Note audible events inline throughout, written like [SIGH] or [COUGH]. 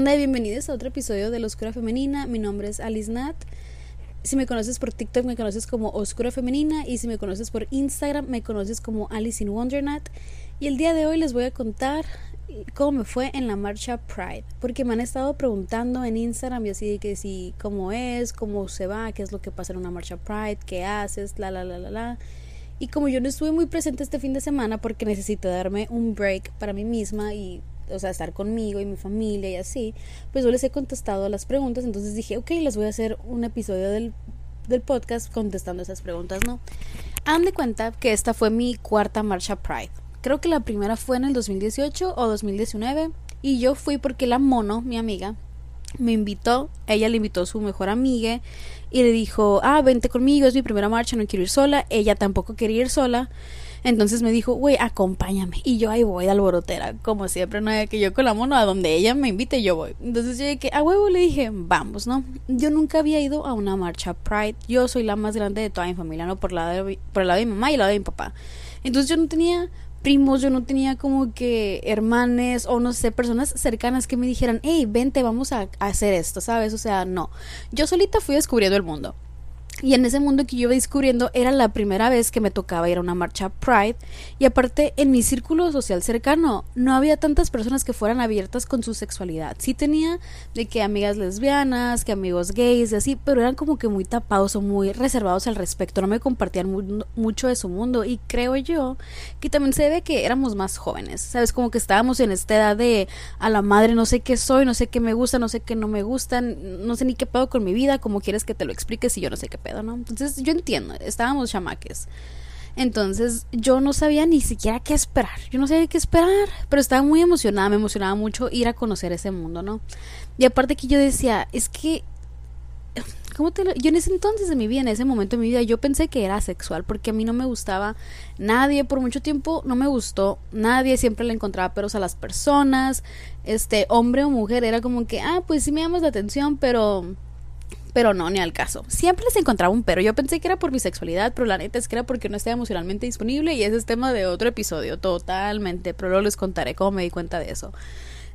¿qué onda? Bienvenidos a otro episodio de La Oscura Femenina. Mi nombre es Alice Nat. Si me conoces por TikTok, me conoces como Oscura Femenina. Y si me conoces por Instagram, me conoces como Alice in Wonder Nat. Y el día de hoy les voy a contar cómo me fue en la marcha Pride. Porque me han estado preguntando en Instagram y así de que si, cómo es, cómo se va, qué es lo que pasa en una marcha Pride, qué haces, la, la, la, la, la. Y como yo no estuve muy presente este fin de semana porque necesito darme un break para mí misma y o sea, estar conmigo y mi familia y así, pues yo les he contestado las preguntas, entonces dije, ok, les voy a hacer un episodio del, del podcast contestando esas preguntas, ¿no? Han cuenta que esta fue mi cuarta marcha Pride. Creo que la primera fue en el 2018 o 2019 y yo fui porque la mono, mi amiga, me invitó, ella le invitó a su mejor amiga y le dijo, ah, vente conmigo, es mi primera marcha, no quiero ir sola, ella tampoco quería ir sola entonces me dijo, güey, acompáñame. Y yo ahí voy de alborotera, como siempre, no que yo con la mono a donde ella me invite, yo voy. Entonces yo que a huevo le dije, vamos, ¿no? Yo nunca había ido a una marcha Pride. Yo soy la más grande de toda mi familia, ¿no? Por, lado de, por lado de mi mamá y el lado de mi papá. Entonces yo no tenía primos, yo no tenía como que hermanes o no sé, personas cercanas que me dijeran, hey, vente, vamos a hacer esto, ¿sabes? O sea, no. Yo solita fui descubriendo el mundo. Y en ese mundo que yo iba descubriendo era la primera vez que me tocaba ir a una marcha Pride. Y aparte, en mi círculo social cercano, no había tantas personas que fueran abiertas con su sexualidad. Sí tenía de que amigas lesbianas, que amigos gays y así, pero eran como que muy tapados o muy reservados al respecto. No me compartían mucho de su mundo. Y creo yo que también se debe que éramos más jóvenes. ¿Sabes? Como que estábamos en esta edad de a la madre, no sé qué soy, no sé qué me gusta, no sé qué no me gustan, no sé ni qué puedo con mi vida, como quieres que te lo expliques y yo no sé qué pedo. Entonces yo entiendo, estábamos chamaques. Entonces yo no sabía ni siquiera qué esperar. Yo no sabía qué esperar, pero estaba muy emocionada, me emocionaba mucho ir a conocer ese mundo, ¿no? Y aparte que yo decía, es que ¿cómo te lo? yo en ese entonces de mi vida, en ese momento de mi vida, yo pensé que era sexual porque a mí no me gustaba nadie, por mucho tiempo no me gustó nadie, siempre le encontraba peros a las personas, este, hombre o mujer, era como que, ah, pues sí me llamas la atención, pero pero no, ni al caso. Siempre les encontraba un pero. Yo pensé que era por mi sexualidad, pero la neta es que era porque no estaba emocionalmente disponible y ese es tema de otro episodio, totalmente. Pero luego les contaré cómo me di cuenta de eso.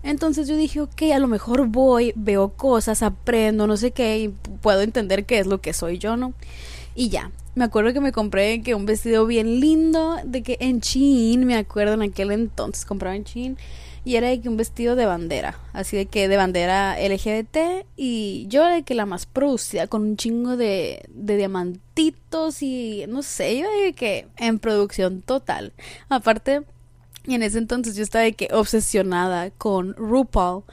Entonces yo dije, ok, a lo mejor voy, veo cosas, aprendo, no sé qué, y puedo entender qué es lo que soy yo, ¿no? Y ya, me acuerdo que me compré que un vestido bien lindo, de que en Shein, me acuerdo en aquel entonces compraba en Shein y era de que un vestido de bandera, así de que de bandera LGBT y yo de que la más producida con un chingo de, de diamantitos y no sé, yo de que en producción total. Aparte, en ese entonces yo estaba de que obsesionada con RuPaul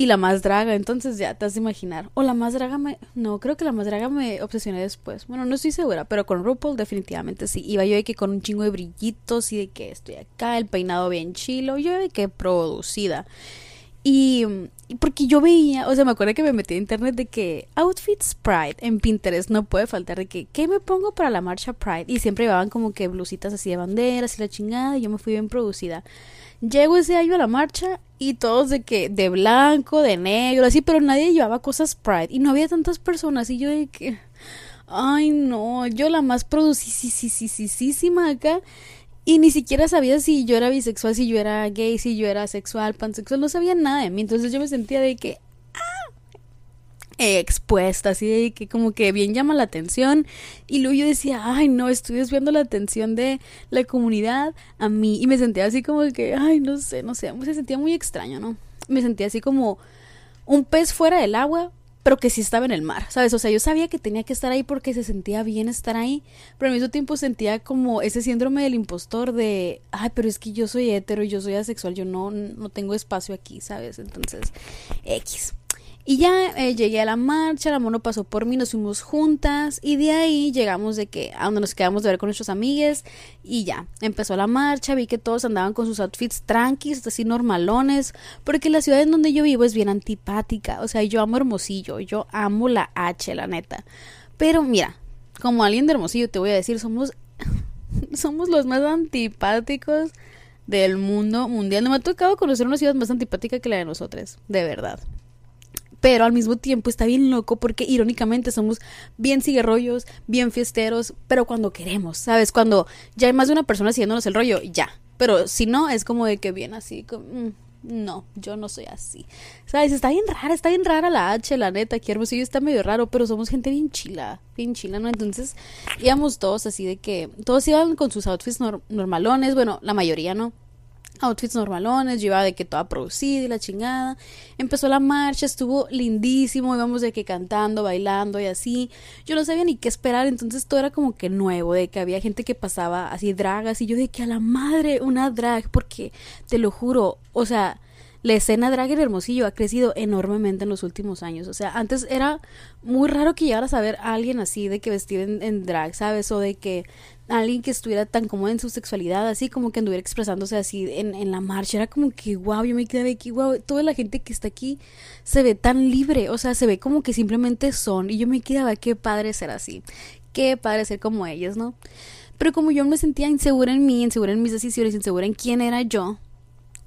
y la más draga, entonces ya te has de imaginar. O la más draga me... No, creo que la más draga me obsesioné después. Bueno, no estoy segura, pero con RuPaul definitivamente sí. Iba yo de que con un chingo de brillitos y de que estoy acá, el peinado bien chilo, yo de que producida. Y, porque yo veía, o sea, me acuerdo que me metí en internet de que outfits Pride en Pinterest no puede faltar de que, ¿qué me pongo para la marcha Pride? Y siempre llevaban como que blusitas así de banderas y la chingada y yo me fui bien producida. Llego ese año a la marcha y todos de que de blanco, de negro, así, pero nadie llevaba cosas Pride y no había tantas personas y yo de que ay no, yo la más producisísima acá y ni siquiera sabía si yo era bisexual, si yo era gay, si yo era sexual, pansexual, no sabía nada de mí, entonces yo me sentía de que expuesta, así de que como que bien llama la atención. Y luego yo decía, ay, no, estoy desviando la atención de la comunidad a mí. Y me sentía así como que, ay, no sé, no sé, se sentía muy extraño, ¿no? Me sentía así como un pez fuera del agua, pero que sí estaba en el mar, ¿sabes? O sea, yo sabía que tenía que estar ahí porque se sentía bien estar ahí, pero al mismo tiempo sentía como ese síndrome del impostor de, ay, pero es que yo soy hetero, yo soy asexual, yo no, no tengo espacio aquí, ¿sabes? Entonces, X. Y ya eh, llegué a la marcha, la mono pasó por mí, nos fuimos juntas y de ahí llegamos de que a donde nos quedamos de ver con nuestros amigues y ya, empezó la marcha, vi que todos andaban con sus outfits tranquis, así normalones, porque la ciudad en donde yo vivo es bien antipática, o sea, yo amo Hermosillo, yo amo la H, la neta. Pero mira, como alguien de Hermosillo te voy a decir, somos [LAUGHS] somos los más antipáticos del mundo mundial. No me ha tocado conocer una ciudad más antipática que la de nosotros, de verdad pero al mismo tiempo está bien loco porque irónicamente somos bien rollos, bien fiesteros, pero cuando queremos, ¿sabes? Cuando ya hay más de una persona siguiéndonos el rollo, ya. Pero si no, es como de que bien así, como, mm, no, yo no soy así. ¿Sabes? Está bien rara, está bien rara la H, la neta, aquí Hermosillo está medio raro, pero somos gente bien chila, bien chila, ¿no? Entonces íbamos todos así de que, todos iban con sus outfits normalones, bueno, la mayoría, ¿no? Outfits normalones, iba de que toda producida y la chingada. Empezó la marcha, estuvo lindísimo, íbamos de que cantando, bailando y así. Yo no sabía ni qué esperar, entonces todo era como que nuevo, de que había gente que pasaba así dragas y yo de que a la madre una drag, porque te lo juro, o sea, la escena drag en Hermosillo ha crecido enormemente en los últimos años. O sea, antes era muy raro que llegaras a ver a alguien así de que vestido en, drag, ¿sabes? O de que alguien que estuviera tan cómodo en su sexualidad, así como que anduviera expresándose así en, en la marcha. Era como que, wow, yo me quedé aquí, wow, toda la gente que está aquí se ve tan libre. O sea, se ve como que simplemente son. Y yo me quedaba, qué padre ser así. Qué padre ser como ellos, ¿no? Pero como yo me sentía insegura en mí, insegura en mis decisiones, insegura en quién era yo,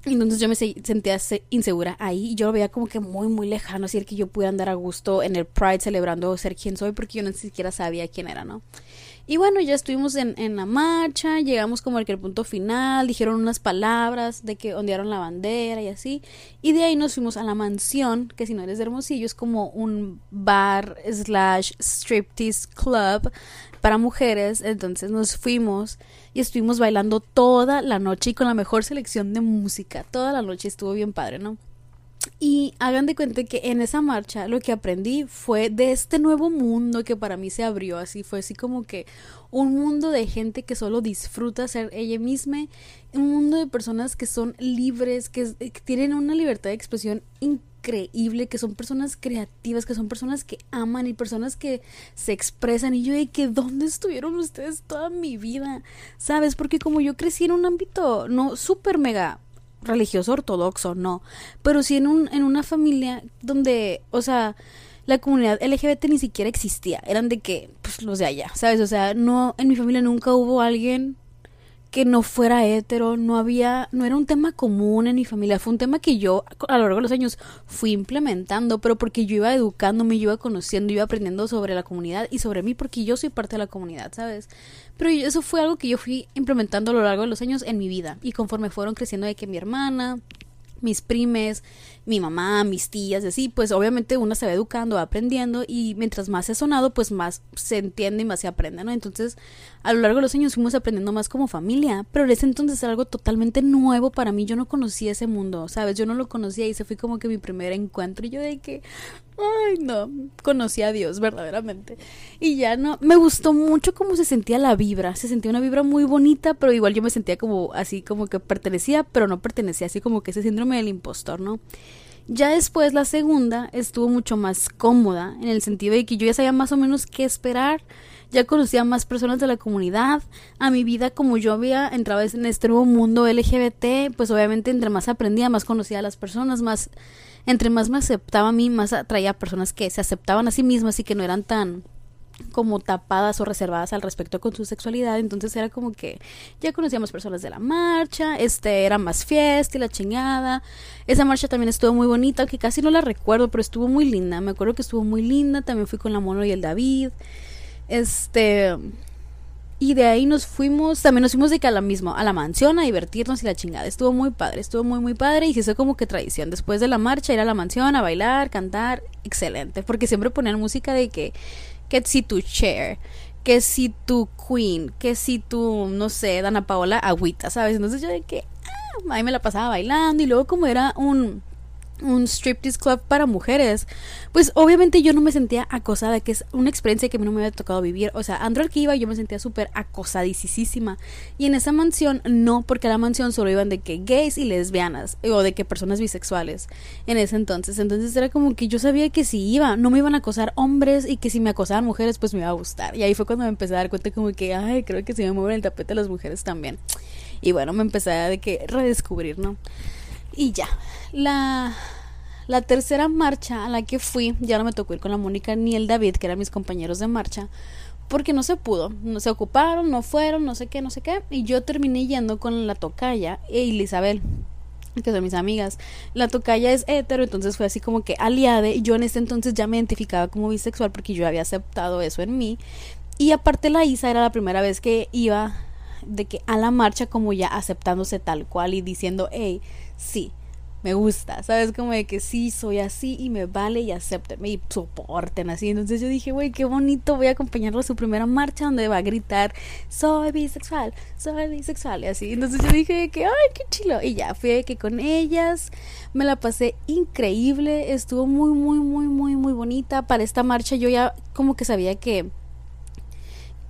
entonces yo me sentía insegura ahí y yo lo veía como que muy, muy lejano, así que yo pude andar a gusto en el Pride celebrando ser quien soy porque yo ni siquiera sabía quién era, ¿no? Y bueno, ya estuvimos en, en la marcha, llegamos como al punto final, dijeron unas palabras de que ondearon la bandera y así. Y de ahí nos fuimos a la mansión, que si no eres de Hermosillo es como un bar slash striptease club para mujeres. Entonces nos fuimos y estuvimos bailando toda la noche y con la mejor selección de música. Toda la noche estuvo bien padre, ¿no? Y hagan de cuenta que en esa marcha lo que aprendí fue de este nuevo mundo que para mí se abrió así, fue así como que un mundo de gente que solo disfruta ser ella misma, un mundo de personas que son libres, que, tienen una libertad de expresión increíble, que son personas creativas, que son personas que aman y personas que se expresan. Y yo de que, ¿dónde estuvieron ustedes toda mi vida? ¿Sabes? Porque como yo crecí en un ámbito no súper mega religioso ortodoxo, no, pero sí en, un, en una familia donde, o sea, la comunidad LGBT ni siquiera existía, eran de que, pues los de allá, ¿sabes? O sea, no, en mi familia nunca hubo alguien que no fuera hetero, no había, no era un tema común en mi familia, fue un tema que yo a lo largo de los años fui implementando, pero porque yo iba educándome, yo iba conociendo, iba aprendiendo sobre la comunidad y sobre mí porque yo soy parte de la comunidad, ¿sabes? Pero eso fue algo que yo fui implementando a lo largo de los años en mi vida y conforme fueron creciendo de que mi hermana, mis primes, mi mamá, mis tías, así, pues obviamente uno se va educando, va aprendiendo y mientras más se sonado, pues más se entiende y más se aprende, ¿no? Entonces, a lo largo de los años fuimos aprendiendo más como familia, pero en ese entonces era algo totalmente nuevo para mí, yo no conocía ese mundo, ¿sabes? Yo no lo conocía y ese fue como que mi primer encuentro y yo de que, ay, no, conocí a Dios verdaderamente. Y ya no, me gustó mucho cómo se sentía la vibra, se sentía una vibra muy bonita, pero igual yo me sentía como así como que pertenecía, pero no pertenecía, así como que ese síndrome del impostor, ¿no? Ya después la segunda estuvo mucho más cómoda en el sentido de que yo ya sabía más o menos qué esperar, ya conocía más personas de la comunidad, a mi vida como yo había entrado en este nuevo mundo LGBT, pues obviamente entre más aprendía, más conocía a las personas, más entre más me aceptaba a mí, más atraía a personas que se aceptaban a sí mismas y que no eran tan como tapadas o reservadas al respecto con su sexualidad, entonces era como que ya conocíamos personas de la marcha, este era más fiesta y la chingada. Esa marcha también estuvo muy bonita, aunque casi no la recuerdo, pero estuvo muy linda. Me acuerdo que estuvo muy linda, también fui con la Mono y el David. Este y de ahí nos fuimos, también nos fuimos de que a la misma, a la mansión a divertirnos y la chingada. Estuvo muy padre, estuvo muy muy padre y se hizo como que tradición. Después de la marcha ir a la mansión a bailar, cantar, excelente, porque siempre ponían música de que que si tu Cher, que si tu Queen, que si tu, no sé, Dana Paola, agüita, ¿sabes? Entonces yo de que, ah, ahí me la pasaba bailando y luego como era un un striptease club para mujeres, pues obviamente yo no me sentía acosada, que es una experiencia que a mí no me había tocado vivir. O sea, Andro que iba yo me sentía súper acosadísima. Y en esa mansión no, porque la mansión solo iban de que gays y lesbianas, o de que personas bisexuales en ese entonces. Entonces era como que yo sabía que si iba, no me iban a acosar hombres y que si me acosaban mujeres, pues me iba a gustar. Y ahí fue cuando me empecé a dar cuenta como que, ay, creo que se me mueven el tapete las mujeres también. Y bueno, me empecé a de que redescubrir, ¿no? Y ya, la, la tercera marcha a la que fui, ya no me tocó ir con la Mónica ni el David, que eran mis compañeros de marcha, porque no se pudo, no se ocuparon, no fueron, no sé qué, no sé qué, y yo terminé yendo con la tocaya e Isabel que son mis amigas. La tocaya es hetero, entonces fue así como que aliade. Yo en ese entonces ya me identificaba como bisexual porque yo había aceptado eso en mí. Y aparte la Isa era la primera vez que iba de que a la marcha como ya aceptándose tal cual y diciendo, hey, sí, me gusta, ¿sabes? Como de que sí, soy así y me vale y aceptenme y soporten así. Entonces yo dije, güey, qué bonito, voy a acompañarlo a su primera marcha donde va a gritar, soy bisexual, soy bisexual y así. Entonces yo dije que, ay, qué chilo. Y ya, fui que con ellas, me la pasé increíble, estuvo muy, muy, muy, muy, muy bonita. Para esta marcha yo ya como que sabía que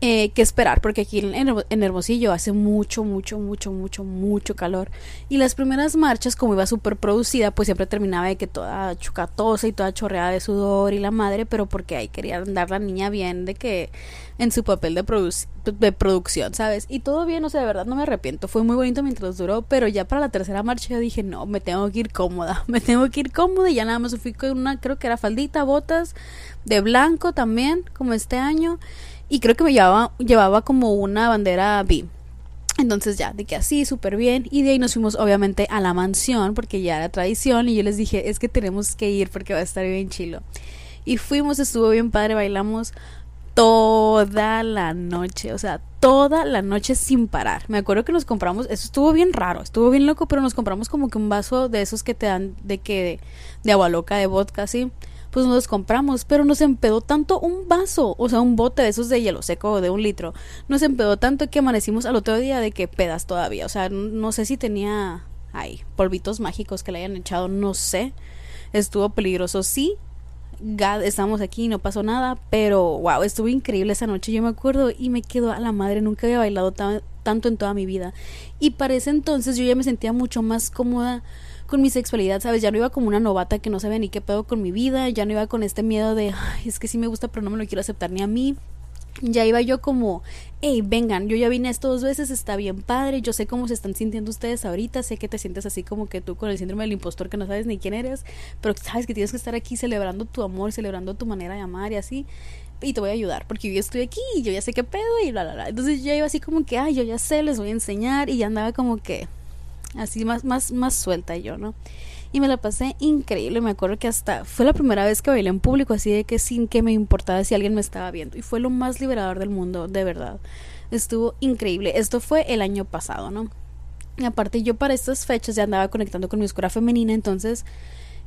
eh, que esperar, porque aquí en, Hermosillo hace mucho, mucho, mucho, mucho, mucho calor. Y las primeras marchas, como iba súper producida, pues siempre terminaba de que toda chucatosa y toda chorreada de sudor y la madre, pero porque ahí quería andar la niña bien de que en su papel de, de producción, ¿sabes? Y todo bien, o sea, de verdad no me arrepiento. Fue muy bonito mientras duró, pero ya para la tercera marcha yo dije, no, me tengo que ir cómoda, [LAUGHS] me tengo que ir cómoda y ya nada más fui con una, creo que era faldita, botas de blanco también, como este año y creo que me llevaba, llevaba como una bandera B. Entonces ya, de que así, súper bien. Y de ahí nos fuimos obviamente a la mansión porque ya era tradición y yo les dije, es que tenemos que ir porque va a estar bien chilo. Y fuimos, estuvo bien padre, bailamos toda la noche, o sea, toda la noche sin parar. Me acuerdo que nos compramos, eso estuvo bien raro, estuvo bien loco, pero nos compramos como que un vaso de esos que te dan de que de, de agua loca de vodka, así pues nos compramos, pero nos empedó tanto un vaso, o sea, un bote de esos de hielo seco de un litro, nos empedó tanto que amanecimos al otro día de que pedas todavía, o sea, no sé si tenía, ay, polvitos mágicos que le hayan echado, no sé, estuvo peligroso, sí, God, estamos aquí, no pasó nada, pero wow, estuvo increíble esa noche, yo me acuerdo y me quedó a la madre, nunca había bailado tanto en toda mi vida. Y para ese entonces yo ya me sentía mucho más cómoda con mi sexualidad, ¿sabes? Ya no iba como una novata que no sabía ni qué pedo con mi vida, ya no iba con este miedo de, Ay, es que sí me gusta, pero no me lo quiero aceptar ni a mí. Ya iba yo como, hey, vengan, yo ya vine esto dos veces, está bien padre, yo sé cómo se están sintiendo ustedes ahorita, sé que te sientes así como que tú con el síndrome del impostor que no sabes ni quién eres, pero sabes que tienes que estar aquí celebrando tu amor, celebrando tu manera de amar y así y te voy a ayudar porque yo estoy aquí y yo ya sé qué pedo y bla bla bla. Entonces yo iba así como que, ay, yo ya sé, les voy a enseñar y ya andaba como que así más, más, más suelta yo, ¿no? Y me la pasé increíble, me acuerdo que hasta fue la primera vez que bailé en público, así de que sin que me importaba si alguien me estaba viendo. Y fue lo más liberador del mundo, de verdad. Estuvo increíble. Esto fue el año pasado, ¿no? Y aparte yo para estas fechas ya andaba conectando con mi oscura femenina, entonces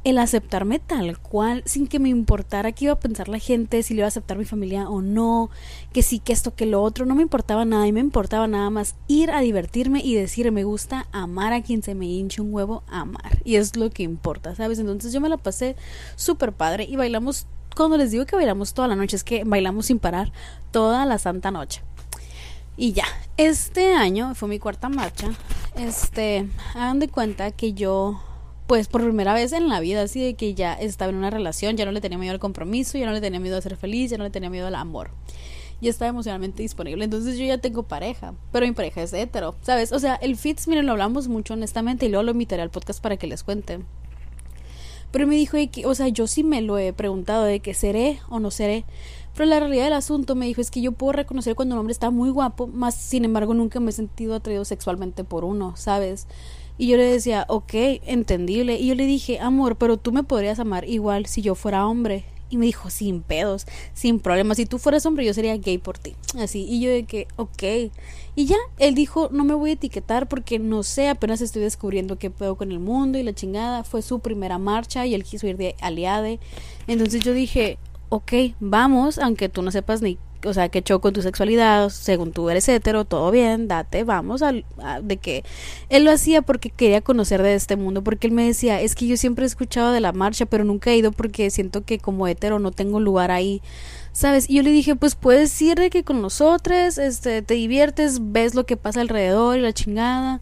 el aceptarme tal cual, sin que me importara qué iba a pensar la gente, si le iba a aceptar mi familia o no, que sí, que esto, que lo otro, no me importaba nada y me importaba nada más ir a divertirme y decir me gusta amar a quien se me hinche un huevo, amar. Y es lo que importa, ¿sabes? Entonces yo me la pasé súper padre y bailamos, cuando les digo que bailamos toda la noche, es que bailamos sin parar toda la santa noche. Y ya, este año fue mi cuarta marcha. Este, hagan de cuenta que yo pues por primera vez en la vida, así de que ya estaba en una relación, ya no le tenía miedo al compromiso, ya no le tenía miedo a ser feliz, ya no le tenía miedo al amor. Ya estaba emocionalmente disponible. Entonces yo ya tengo pareja, pero mi pareja es hetero, ¿sabes? O sea, el fits, miren, lo hablamos mucho honestamente y luego lo invitaré al podcast para que les cuente. Pero me dijo, o sea, yo sí me lo he preguntado de que seré o no seré. Pero la realidad del asunto me dijo es que yo puedo reconocer cuando un hombre está muy guapo, más sin embargo nunca me he sentido atraído sexualmente por uno, ¿sabes? Y yo le decía, ok, entendible. Y yo le dije, amor, pero tú me podrías amar igual si yo fuera hombre. Y me dijo, sin pedos, sin problemas. Si tú fueras hombre, yo sería gay por ti. Así. Y yo de que, ok. Y ya, él dijo, no me voy a etiquetar porque no sé, apenas estoy descubriendo qué pedo con el mundo y la chingada. Fue su primera marcha y él quiso ir de aliade. Entonces yo dije, ok, vamos, aunque tú no sepas ni o sea, que choco con tu sexualidad, según tú eres hetero, todo bien, date, vamos, al, de que él lo hacía porque quería conocer de este mundo, porque él me decía, es que yo siempre he escuchado de la marcha, pero nunca he ido porque siento que como hetero no tengo lugar ahí, ¿sabes? Y yo le dije, pues puedes ir de que con nosotros, este, te diviertes, ves lo que pasa alrededor y la chingada,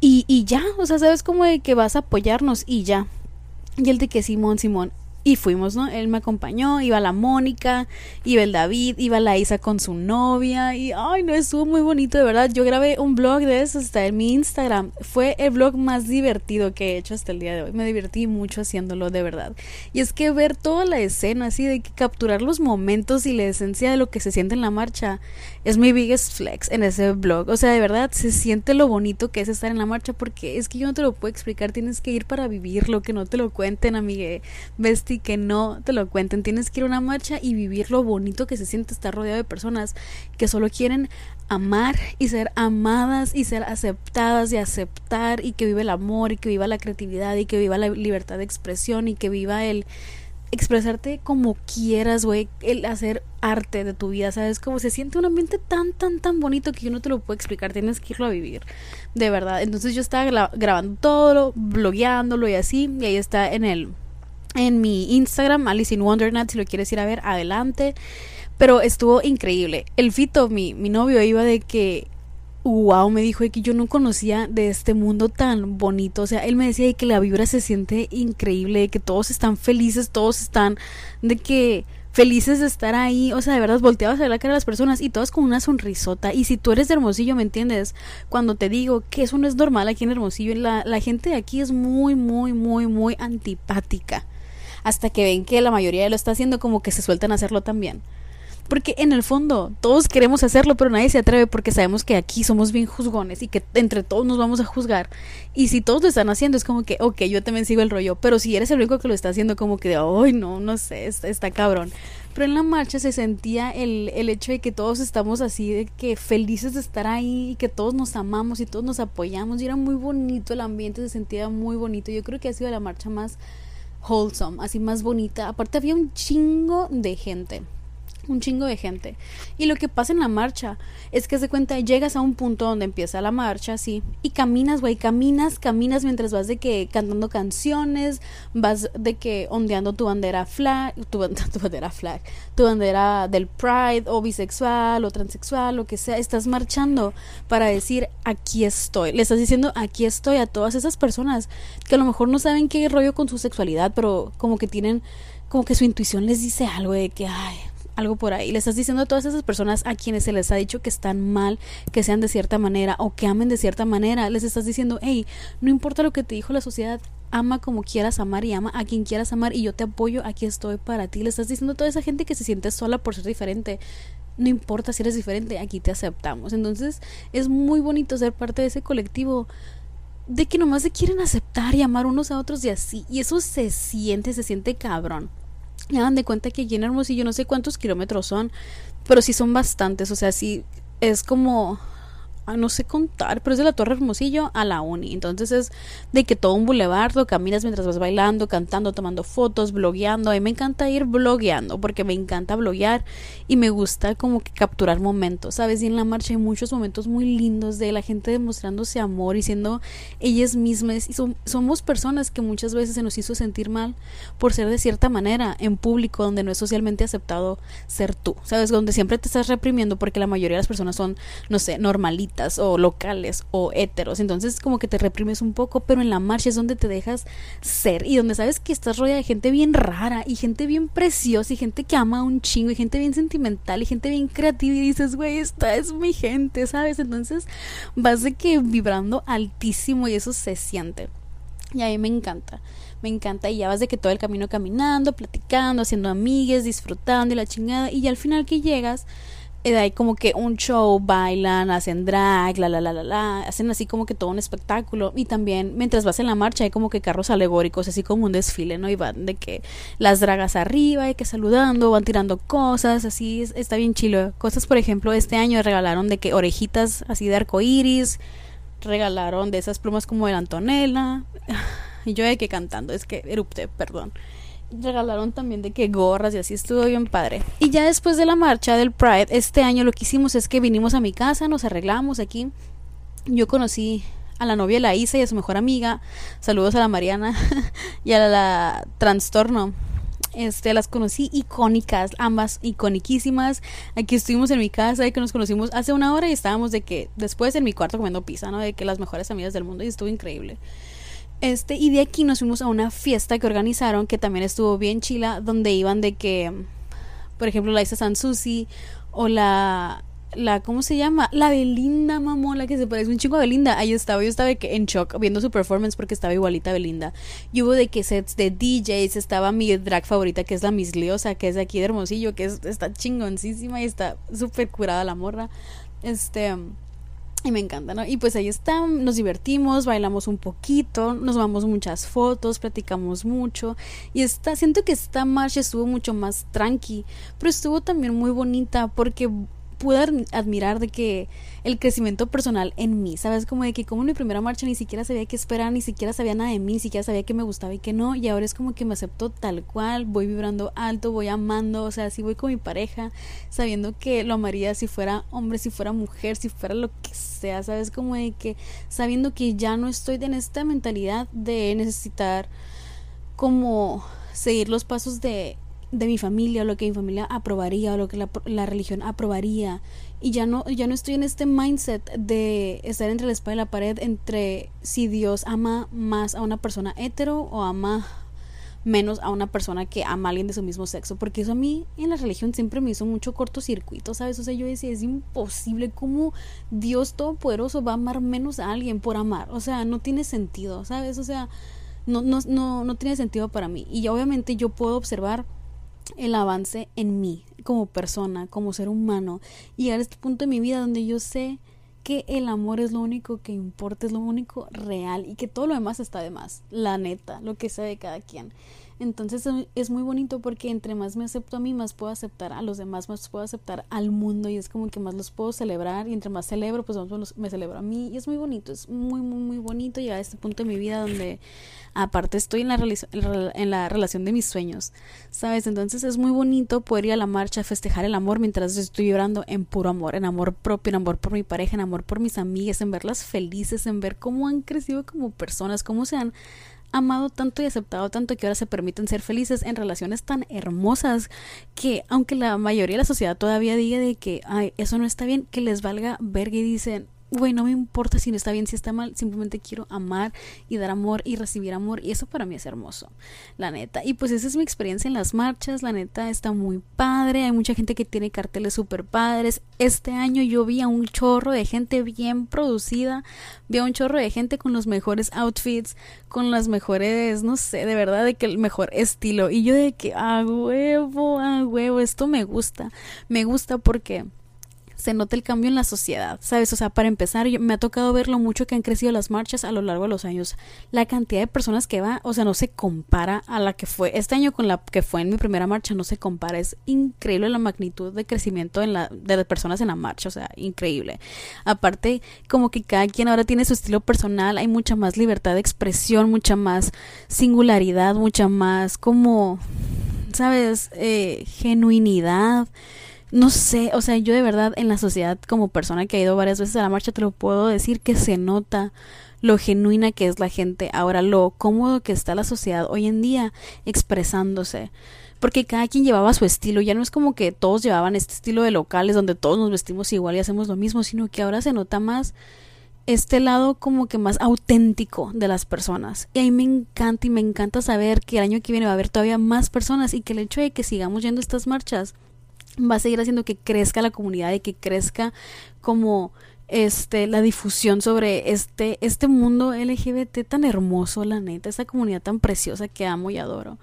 y, y ya, o sea, sabes como de que vas a apoyarnos y ya. Y él de que Simón, Simón, y fuimos, ¿no? Él me acompañó, iba la Mónica, iba el David, iba la Isa con su novia y ay, no, estuvo muy bonito, de verdad. Yo grabé un blog de eso hasta en mi Instagram. Fue el blog más divertido que he hecho hasta el día de hoy. Me divertí mucho haciéndolo, de verdad. Y es que ver toda la escena así de que capturar los momentos y la esencia de lo que se siente en la marcha es mi biggest flex en ese blog. O sea, de verdad se siente lo bonito que es estar en la marcha porque es que yo no te lo puedo explicar, tienes que ir para vivirlo, que no te lo cuenten, amigue. Vestir y que no te lo cuenten. Tienes que ir a una marcha y vivir lo bonito que se siente estar rodeado de personas que solo quieren amar y ser amadas y ser aceptadas y aceptar y que vive el amor y que viva la creatividad y que viva la libertad de expresión y que viva el expresarte como quieras, güey, el hacer arte de tu vida, ¿sabes? Como se siente un ambiente tan, tan, tan bonito que yo no te lo puedo explicar, tienes que irlo a vivir, de verdad. Entonces yo estaba grabando todo, blogueándolo y así, y ahí está en el, en mi Instagram, Alice in Wonderland, si lo quieres ir a ver, adelante. Pero estuvo increíble. El Fito, mi, mi novio, iba de que wow, me dijo que yo no conocía de este mundo tan bonito. O sea, él me decía que la vibra se siente increíble, de que todos están felices, todos están de que felices de estar ahí. O sea, de verdad, volteabas a ver la cara de las personas y todas con una sonrisota. Y si tú eres de Hermosillo, ¿me entiendes? Cuando te digo que eso no es normal aquí en Hermosillo, la, la gente de aquí es muy, muy, muy, muy antipática. Hasta que ven que la mayoría lo está haciendo, como que se sueltan a hacerlo también. Porque en el fondo todos queremos hacerlo, pero nadie se atreve porque sabemos que aquí somos bien juzgones y que entre todos nos vamos a juzgar. Y si todos lo están haciendo, es como que, ok, yo también sigo el rollo. Pero si eres el único que lo está haciendo, como que, ay, no, no sé, está, cabrón. Pero en la marcha se sentía el, el hecho de que todos estamos así, de que felices de estar ahí y que todos nos amamos y todos nos apoyamos. Y era muy bonito el ambiente, se sentía muy bonito. Yo creo que ha sido la marcha más wholesome, así más bonita. Aparte había un chingo de gente un chingo de gente. Y lo que pasa en la marcha es que se cuenta, llegas a un punto donde empieza la marcha, así, y caminas, güey, caminas, caminas mientras vas de que cantando canciones, vas de que ondeando tu bandera flag, tu, [LAUGHS] tu bandera flag, tu bandera del pride o bisexual o transexual, lo que sea, estás marchando para decir, aquí estoy. Le estás diciendo, aquí estoy a todas esas personas que a lo mejor no saben qué rollo con su sexualidad, pero como que tienen, como que su intuición les dice algo de que, ay, algo por ahí. Le estás diciendo a todas esas personas a quienes se les ha dicho que están mal, que sean de cierta manera o que amen de cierta manera. Les estás diciendo, hey, no importa lo que te dijo la sociedad, ama como quieras amar y ama a quien quieras amar y yo te apoyo, aquí estoy para ti. Le estás diciendo a toda esa gente que se siente sola por ser diferente. No importa si eres diferente, aquí te aceptamos. Entonces es muy bonito ser parte de ese colectivo de que nomás se quieren aceptar y amar unos a otros y así. Y eso se siente, se siente cabrón hagan de cuenta que aquí en Hermosillo no sé cuántos kilómetros son, pero sí son bastantes, o sea, sí es como Ah, no sé contar, pero es de la Torre Hermosillo a la Uni. Entonces es de que todo un bulevardo, caminas mientras vas bailando, cantando, tomando fotos, blogueando. A mí me encanta ir blogueando porque me encanta bloguear y me gusta como que capturar momentos, ¿sabes? Y en la marcha hay muchos momentos muy lindos de la gente demostrándose amor y siendo ellas mismas. Y somos personas que muchas veces se nos hizo sentir mal por ser de cierta manera en público donde no es socialmente aceptado ser tú, ¿sabes? Donde siempre te estás reprimiendo porque la mayoría de las personas son, no sé, normalitas o locales o héteros. Entonces como que te reprimes un poco, pero en la marcha es donde te dejas ser y donde sabes que estás rodeada de gente bien rara y gente bien preciosa y gente que ama un chingo y gente bien sentimental y gente bien creativa y dices, güey, esta es mi gente, ¿sabes? Entonces vas de que vibrando altísimo y eso se siente. Y a mí me encanta, me encanta. Y ya vas de que todo el camino caminando, platicando, haciendo amigues, disfrutando y la chingada. Y ya al final que llegas, hay como que un show, bailan, hacen drag, la, la, la, la, la, hacen así como que todo un espectáculo. Y también, mientras vas en la marcha, hay como que carros alegóricos, así como un desfile, ¿no? Y van de que las dragas arriba, y que saludando, van tirando cosas, así, está bien chilo. Cosas, por ejemplo, este año regalaron de que orejitas así de arco iris, regalaron de esas plumas como de la Antonella. [LAUGHS] Y yo de que cantando, es que erupte, perdón regalaron también de que gorras y así estuvo bien padre. Y ya después de la marcha del Pride, este año lo que hicimos es que vinimos a mi casa, nos arreglamos aquí. Yo conocí a la novia de la Isa y a su mejor amiga. Saludos a la Mariana [LAUGHS] y a la, Trastorno. Este, las conocí icónicas, ambas iconiquísimas. Aquí estuvimos en mi casa y que nos conocimos hace una hora y estábamos de que después en mi cuarto comiendo pizza, ¿no? De que las mejores amigas del mundo y estuvo increíble. Este, y de aquí nos fuimos a una fiesta que organizaron, que también estuvo bien chila, donde iban de que, por ejemplo, la Isa Sansusi o la, la, ¿cómo se llama? La Belinda, mamola, que se parece un chico a Belinda. Ahí estaba, yo estaba en shock viendo su performance porque estaba igualita Belinda. Y hubo de que sets de DJs, estaba mi drag favorita, que es la Miss Liosa, que es de aquí de Hermosillo, que es, está chingoncísima y está súper curada la morra. Este Y me encanta, ¿no? Y pues ahí está, nos divertimos, bailamos un poquito, nos vamos muchas fotos, platicamos mucho. Y está, siento que esta marcha estuvo mucho más tranqui, pero estuvo también muy bonita porque pude admirar de que el crecimiento personal en mí, ¿sabes? Como de que como en mi primera marcha ni siquiera sabía qué esperar, ni siquiera sabía nada de mí, ni siquiera sabía qué me gustaba y qué no, y ahora es como que me acepto tal cual, voy vibrando alto, voy amando, o sea, si voy con mi pareja, sabiendo que lo amaría si fuera hombre, si fuera mujer, si fuera lo que sea, ¿sabes? Como de que sabiendo que ya no estoy en esta mentalidad de necesitar como seguir los pasos de de mi familia, o lo que mi familia aprobaría, o lo que la, la, religión aprobaría. Y ya no, ya no estoy en este mindset de estar entre la espada y la pared, entre si Dios ama más a una persona hetero o ama menos a una persona que ama a alguien de su mismo sexo. Porque eso a mí en la religión siempre me hizo mucho cortocircuito, ¿sabes? O sea, yo decía, es imposible cómo Dios Todopoderoso va a amar menos a alguien por amar. O sea, no tiene sentido, ¿sabes? O sea, no, no, no, no tiene sentido para mí. Y obviamente yo puedo observar el avance en mí como persona, como ser humano, llegar a este punto de mi vida donde yo sé que el amor es lo único que importa, es lo único real y que todo lo demás está de más, la neta, lo que sea de cada quien. Entonces es muy bonito porque entre más me acepto a mí, más puedo aceptar a los demás, más puedo aceptar al mundo y es como que más los puedo celebrar y entre más celebro, pues me celebro a mí y es muy bonito, es muy, muy, muy bonito llegar a este punto de mi vida donde aparte estoy en la, en la relación de mis sueños, ¿sabes? Entonces es muy bonito poder ir a la marcha, festejar el amor mientras estoy llorando en puro amor, en amor propio, en amor por mi pareja, en amor por mis amigas, en verlas felices, en ver cómo han crecido como personas, cómo se han amado tanto y aceptado tanto que ahora se permiten ser felices en relaciones tan hermosas que aunque la mayoría de la sociedad todavía diga de que ay, eso no está bien, que les valga verga y dicen, güey, no me importa si no está bien, si está mal, simplemente quiero amar y dar amor y recibir amor y eso para mí es hermoso, la neta. Y pues esa es mi experiencia en las marchas, la neta está muy padre, hay mucha gente que tiene carteles super padres. Este año yo vi a un chorro de gente bien producida, vi a un chorro de gente con los mejores outfits, con las mejores, no sé, de verdad, de que el mejor estilo. Y yo de que, a huevo, a huevo, esto me gusta, me gusta porque se nota el cambio en la sociedad, ¿sabes? O sea, para empezar, me ha tocado ver lo mucho que han crecido las marchas a lo largo de los años. La cantidad de personas que va, o sea, no se compara a la que fue este año con la que fue en mi primera marcha, no se compara. Es increíble la magnitud de crecimiento en la, de las personas en la marcha, o sea, increíble. Aparte, como que cada quien ahora tiene su estilo personal, hay mucha más libertad de expresión, mucha más singularidad, mucha más como, ¿sabes? Eh, genuinidad no sé, o sea, yo de verdad en la sociedad como persona que ha ido varias veces a la marcha te lo puedo decir que se nota lo genuina que es la gente, ahora lo cómodo que está la sociedad hoy en día expresándose. Porque cada quien llevaba su estilo, ya no es como que todos llevaban este estilo de locales donde todos nos vestimos igual y hacemos lo mismo, sino que ahora se nota más este lado como que más auténtico de las personas. Y a mí me encanta y me encanta saber que el año que viene va a haber todavía más personas y que el hecho de que sigamos yendo estas marchas va a seguir haciendo que crezca la comunidad y que crezca como este la difusión sobre este este mundo LGBT tan hermoso, la neta, esa comunidad tan preciosa que amo y adoro.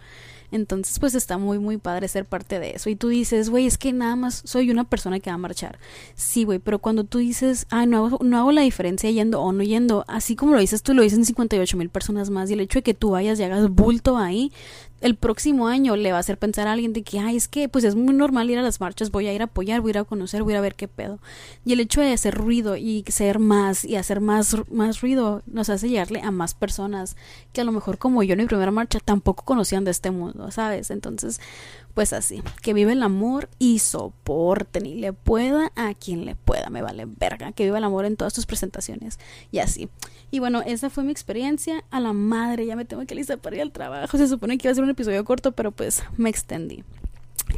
Entonces, pues está muy, muy padre ser parte de eso. Y tú dices, güey, es que nada más soy una persona que va a marchar. Sí, güey, pero cuando tú dices, ah, no hago, no hago la diferencia yendo o no yendo, así como lo dices tú, lo dicen 58 mil personas más. Y el hecho de que tú vayas y hagas bulto ahí, el próximo año le va a hacer pensar a alguien de que, ay, es que pues es muy normal ir a las marchas, voy a ir a apoyar, voy a ir a conocer, voy a ir a ver qué pedo. Y el hecho de hacer ruido y ser más y hacer más, más ruido nos hace llegarle a más personas que a lo mejor como yo en mi primera marcha tampoco conocían de este mundo, ¿sabes? Entonces, pues así, que vive el amor y soporten y le pueda a quien le pueda, me vale verga, que viva el amor en todas tus presentaciones y así. Y bueno, esa fue mi experiencia a la madre, ya me tengo que listar para ir al trabajo, se supone que iba a ser un episodio corto, pero pues me extendí.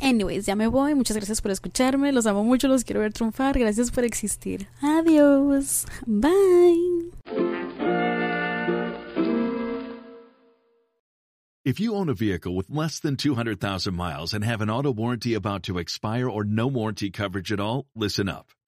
Anyways, ya me voy. Muchas gracias por escucharme. Los amo mucho, los quiero ver triunfar. Gracias por existir. Adiós. Bye. If you own a vehicle with less than 200,000 miles and have an auto warranty about to expire or no warranty coverage at all, listen up.